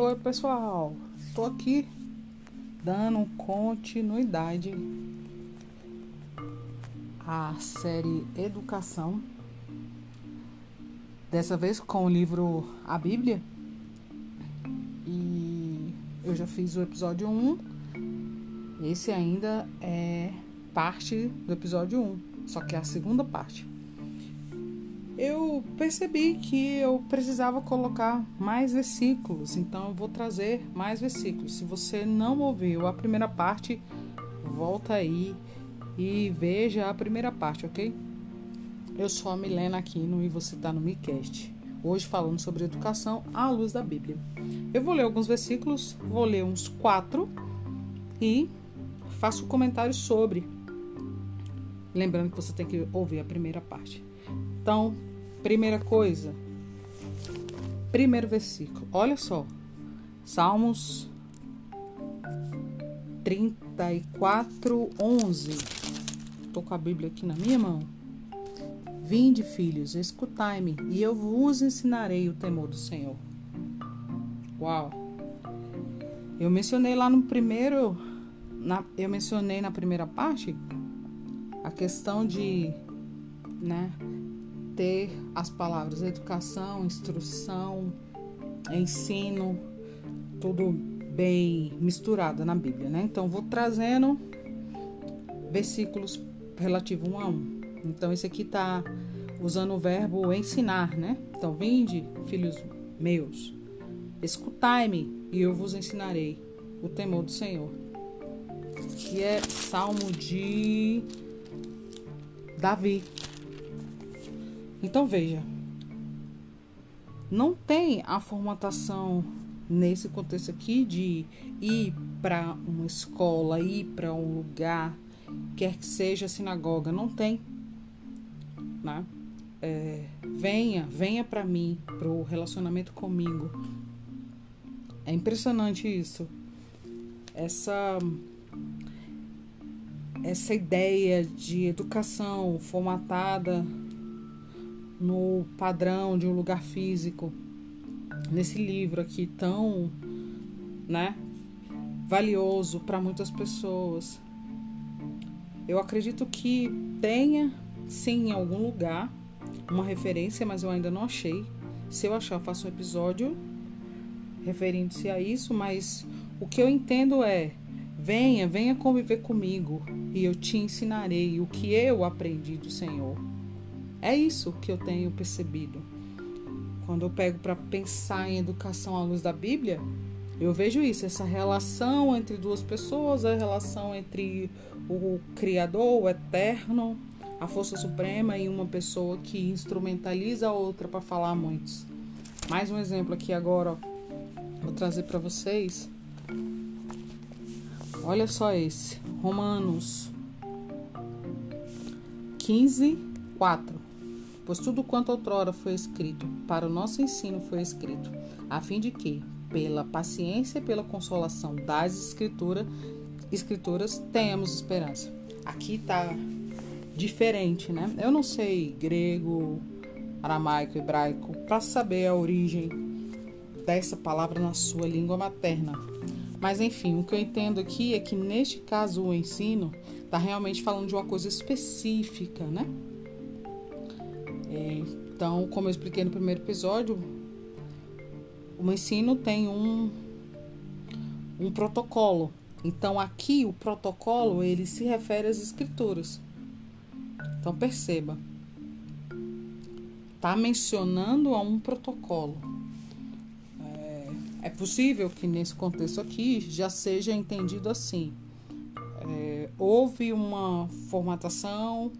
Oi, pessoal. Tô aqui dando continuidade à série Educação. Dessa vez com o livro A Bíblia. E eu já fiz o episódio 1. Esse ainda é parte do episódio 1, só que é a segunda parte eu percebi que eu precisava colocar mais versículos, então eu vou trazer mais versículos. Se você não ouviu a primeira parte, volta aí e veja a primeira parte, ok? Eu sou a Milena Aquino e você está no MiCast. Hoje falando sobre educação à luz da Bíblia. Eu vou ler alguns versículos, vou ler uns quatro e faço comentários sobre. Lembrando que você tem que ouvir a primeira parte. Então, Primeira coisa, primeiro versículo, olha só, Salmos 34, 11. Estou com a Bíblia aqui na minha mão. Vinde, filhos, escutai-me, e eu vos ensinarei o temor do Senhor. Uau! Eu mencionei lá no primeiro, na, eu mencionei na primeira parte a questão de, né, ter as palavras educação, instrução, ensino, tudo bem misturado na Bíblia, né? Então vou trazendo versículos relativos um a um. Então esse aqui tá usando o verbo ensinar, né? Então vinde, filhos meus, escutai-me e eu vos ensinarei o temor do Senhor. Que é Salmo de Davi, então veja, não tem a formatação nesse contexto aqui de ir para uma escola, ir para um lugar, quer que seja sinagoga, não tem, né? É, venha, venha para mim, para o relacionamento comigo. É impressionante isso. Essa essa ideia de educação formatada no padrão de um lugar físico, nesse livro aqui tão, né, valioso para muitas pessoas. Eu acredito que tenha sim em algum lugar uma referência, mas eu ainda não achei. Se eu achar, eu faço um episódio referindo-se a isso, mas o que eu entendo é: venha, venha conviver comigo e eu te ensinarei o que eu aprendi do Senhor. É isso que eu tenho percebido. Quando eu pego para pensar em educação à luz da Bíblia, eu vejo isso, essa relação entre duas pessoas, a relação entre o Criador, o Eterno, a Força Suprema e uma pessoa que instrumentaliza a outra para falar muitos. Mais um exemplo aqui agora, ó. vou trazer para vocês. Olha só esse, Romanos 15, 4 pois tudo quanto outrora foi escrito para o nosso ensino foi escrito, a fim de que, pela paciência e pela consolação das escrituras, escrituras tenhamos esperança. Aqui está diferente, né? Eu não sei grego, aramaico, hebraico para saber a origem dessa palavra na sua língua materna. Mas enfim, o que eu entendo aqui é que neste caso o ensino está realmente falando de uma coisa específica, né? Então, como eu expliquei no primeiro episódio, o ensino tem um, um protocolo. Então, aqui o protocolo ele se refere às escrituras. Então, perceba, está mencionando a um protocolo. É, é, possível que nesse contexto aqui já seja entendido assim. É, houve uma formatação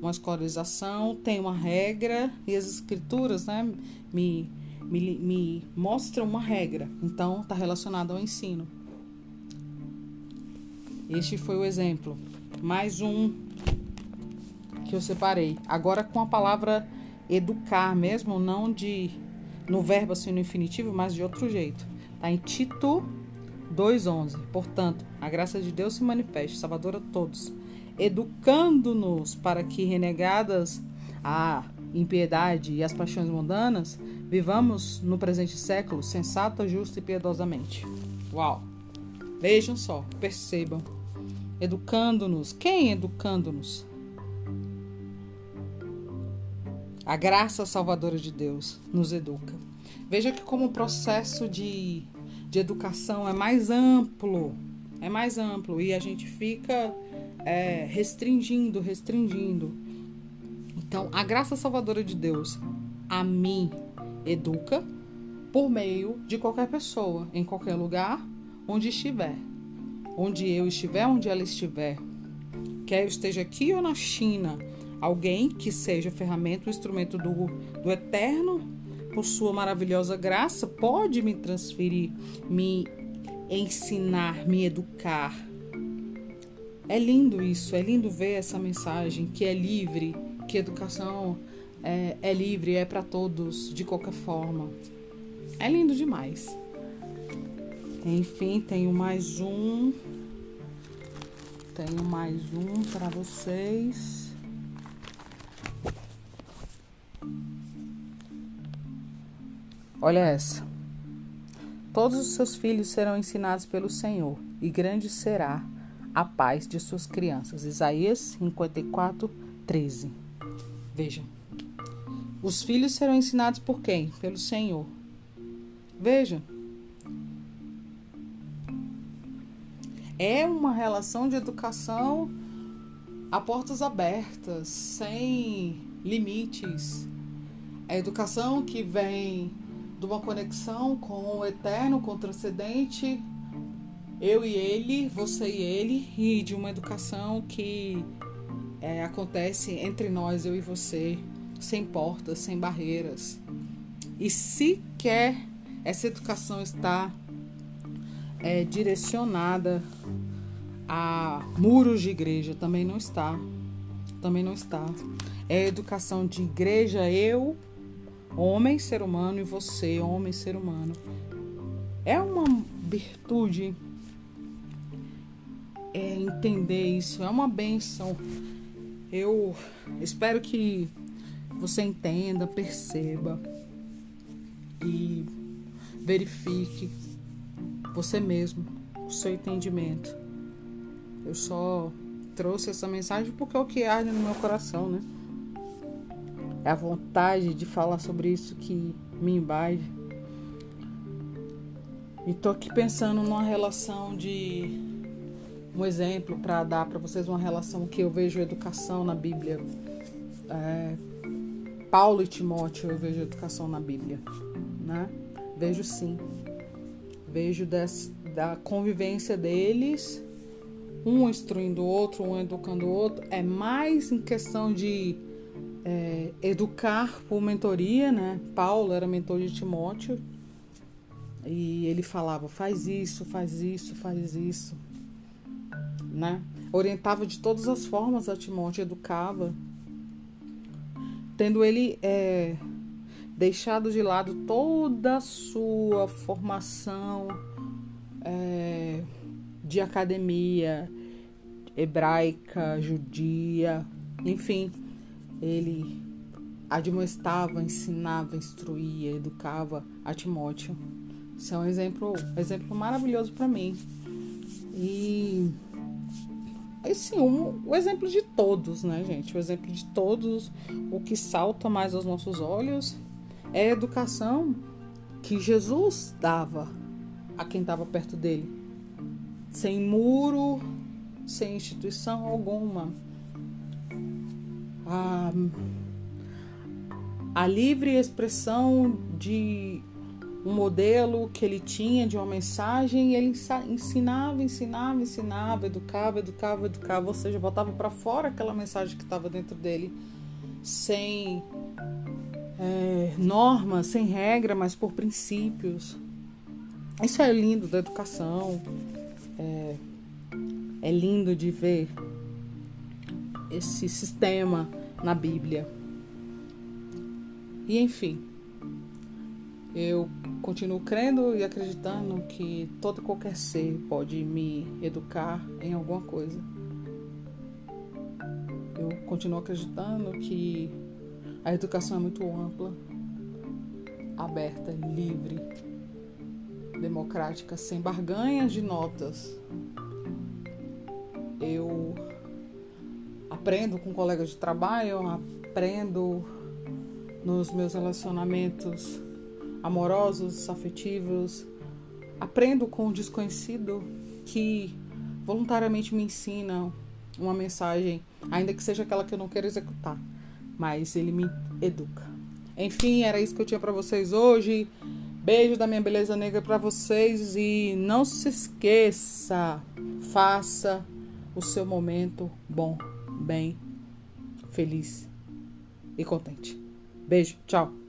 uma escolarização, tem uma regra e as escrituras né, me, me, me mostram uma regra. Então, está relacionado ao ensino. Este foi o exemplo. Mais um que eu separei. Agora com a palavra educar mesmo, não de no verbo assim no infinitivo, mas de outro jeito. Está em Tito 2:11. Portanto, a graça de Deus se manifeste, salvador a todos educando-nos para que renegadas a impiedade e as paixões mundanas, vivamos no presente século sensata, justa e piedosamente. Uau! Vejam só, percebam. Educando-nos. Quem educando-nos? A graça salvadora de Deus nos educa. Veja que como o processo de, de educação é mais amplo, é mais amplo e a gente fica é, restringindo, restringindo. Então, a graça salvadora de Deus a mim educa por meio de qualquer pessoa, em qualquer lugar, onde estiver. Onde eu estiver, onde ela estiver. Quer eu esteja aqui ou na China, alguém que seja ferramenta, um instrumento do, do eterno, por sua maravilhosa graça, pode me transferir, me ensinar, me educar. É lindo isso, é lindo ver essa mensagem que é livre, que educação é, é livre, é para todos, de qualquer forma. É lindo demais. Enfim, tenho mais um. Tenho mais um para vocês. Olha essa. Todos os seus filhos serão ensinados pelo Senhor, e grande será a paz de suas crianças. Isaías 54, 13. Vejam. Os filhos serão ensinados por quem? Pelo Senhor. Veja. É uma relação de educação a portas abertas, sem limites. A educação que vem de uma conexão com o eterno, com o transcendente, eu e ele, você e ele, e de uma educação que é, acontece entre nós, eu e você, sem portas, sem barreiras. E se quer essa educação está é, direcionada a muros de igreja, também não está. Também não está. É educação de igreja, eu homem, ser humano, e você, homem, ser humano. É uma virtude é, entender isso, é uma benção. Eu espero que você entenda, perceba e verifique você mesmo, o seu entendimento. Eu só trouxe essa mensagem porque é o que arde no meu coração, né? É a vontade de falar sobre isso que me invade. E tô aqui pensando numa relação de um exemplo para dar para vocês uma relação que eu vejo educação na Bíblia. É, Paulo e Timóteo eu vejo educação na Bíblia, né? Vejo sim. Vejo des, da convivência deles, um instruindo o outro, um educando o outro. É mais em questão de é, educar por mentoria, né? Paulo era mentor de Timóteo e ele falava: faz isso, faz isso, faz isso, né? Orientava de todas as formas a Timóteo, educava, tendo ele é, deixado de lado toda a sua formação é, de academia hebraica, judia, enfim ele admoestava, ensinava, instruía, educava a Timóteo. Isso é um exemplo, exemplo maravilhoso para mim. E esse um, o exemplo de todos, né, gente? O exemplo de todos, o que salta mais aos nossos olhos é a educação que Jesus dava a quem estava perto dele, sem muro, sem instituição alguma a, a livre expressão de um modelo que ele tinha de uma mensagem e ele ensinava, ensinava, ensinava, educava, educava, educava, ou seja, botava para fora aquela mensagem que estava dentro dele, sem é, normas, sem regra, mas por princípios. Isso é lindo da educação, é, é lindo de ver esse sistema na Bíblia. E enfim, eu continuo crendo e acreditando que todo qualquer ser pode me educar em alguma coisa. Eu continuo acreditando que A educação é muito ampla, aberta, livre, democrática, sem barganhas de notas. Eu aprendo com colegas de trabalho, aprendo nos meus relacionamentos amorosos, afetivos, aprendo com o desconhecido que voluntariamente me ensina uma mensagem, ainda que seja aquela que eu não quero executar, mas ele me educa. Enfim, era isso que eu tinha para vocês hoje. Beijo da minha beleza negra para vocês e não se esqueça, faça o seu momento bom, bem, feliz e contente. Beijo, tchau.